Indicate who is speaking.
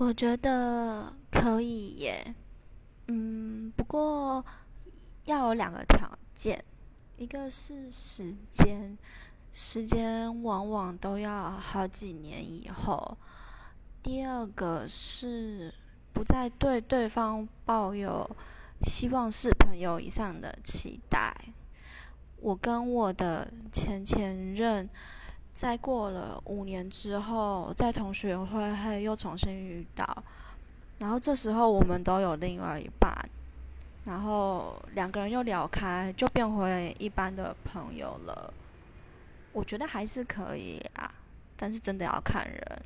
Speaker 1: 我觉得可以耶，嗯，不过要有两个条件，一个是时间，时间往往都要好几年以后；第二个是不再对对方抱有希望是朋友以上的期待。我跟我的前前任。在过了五年之后，在同学会又重新遇到，然后这时候我们都有另外一半，然后两个人又聊开，就变回一般的朋友了。我觉得还是可以啊，但是真的要看人。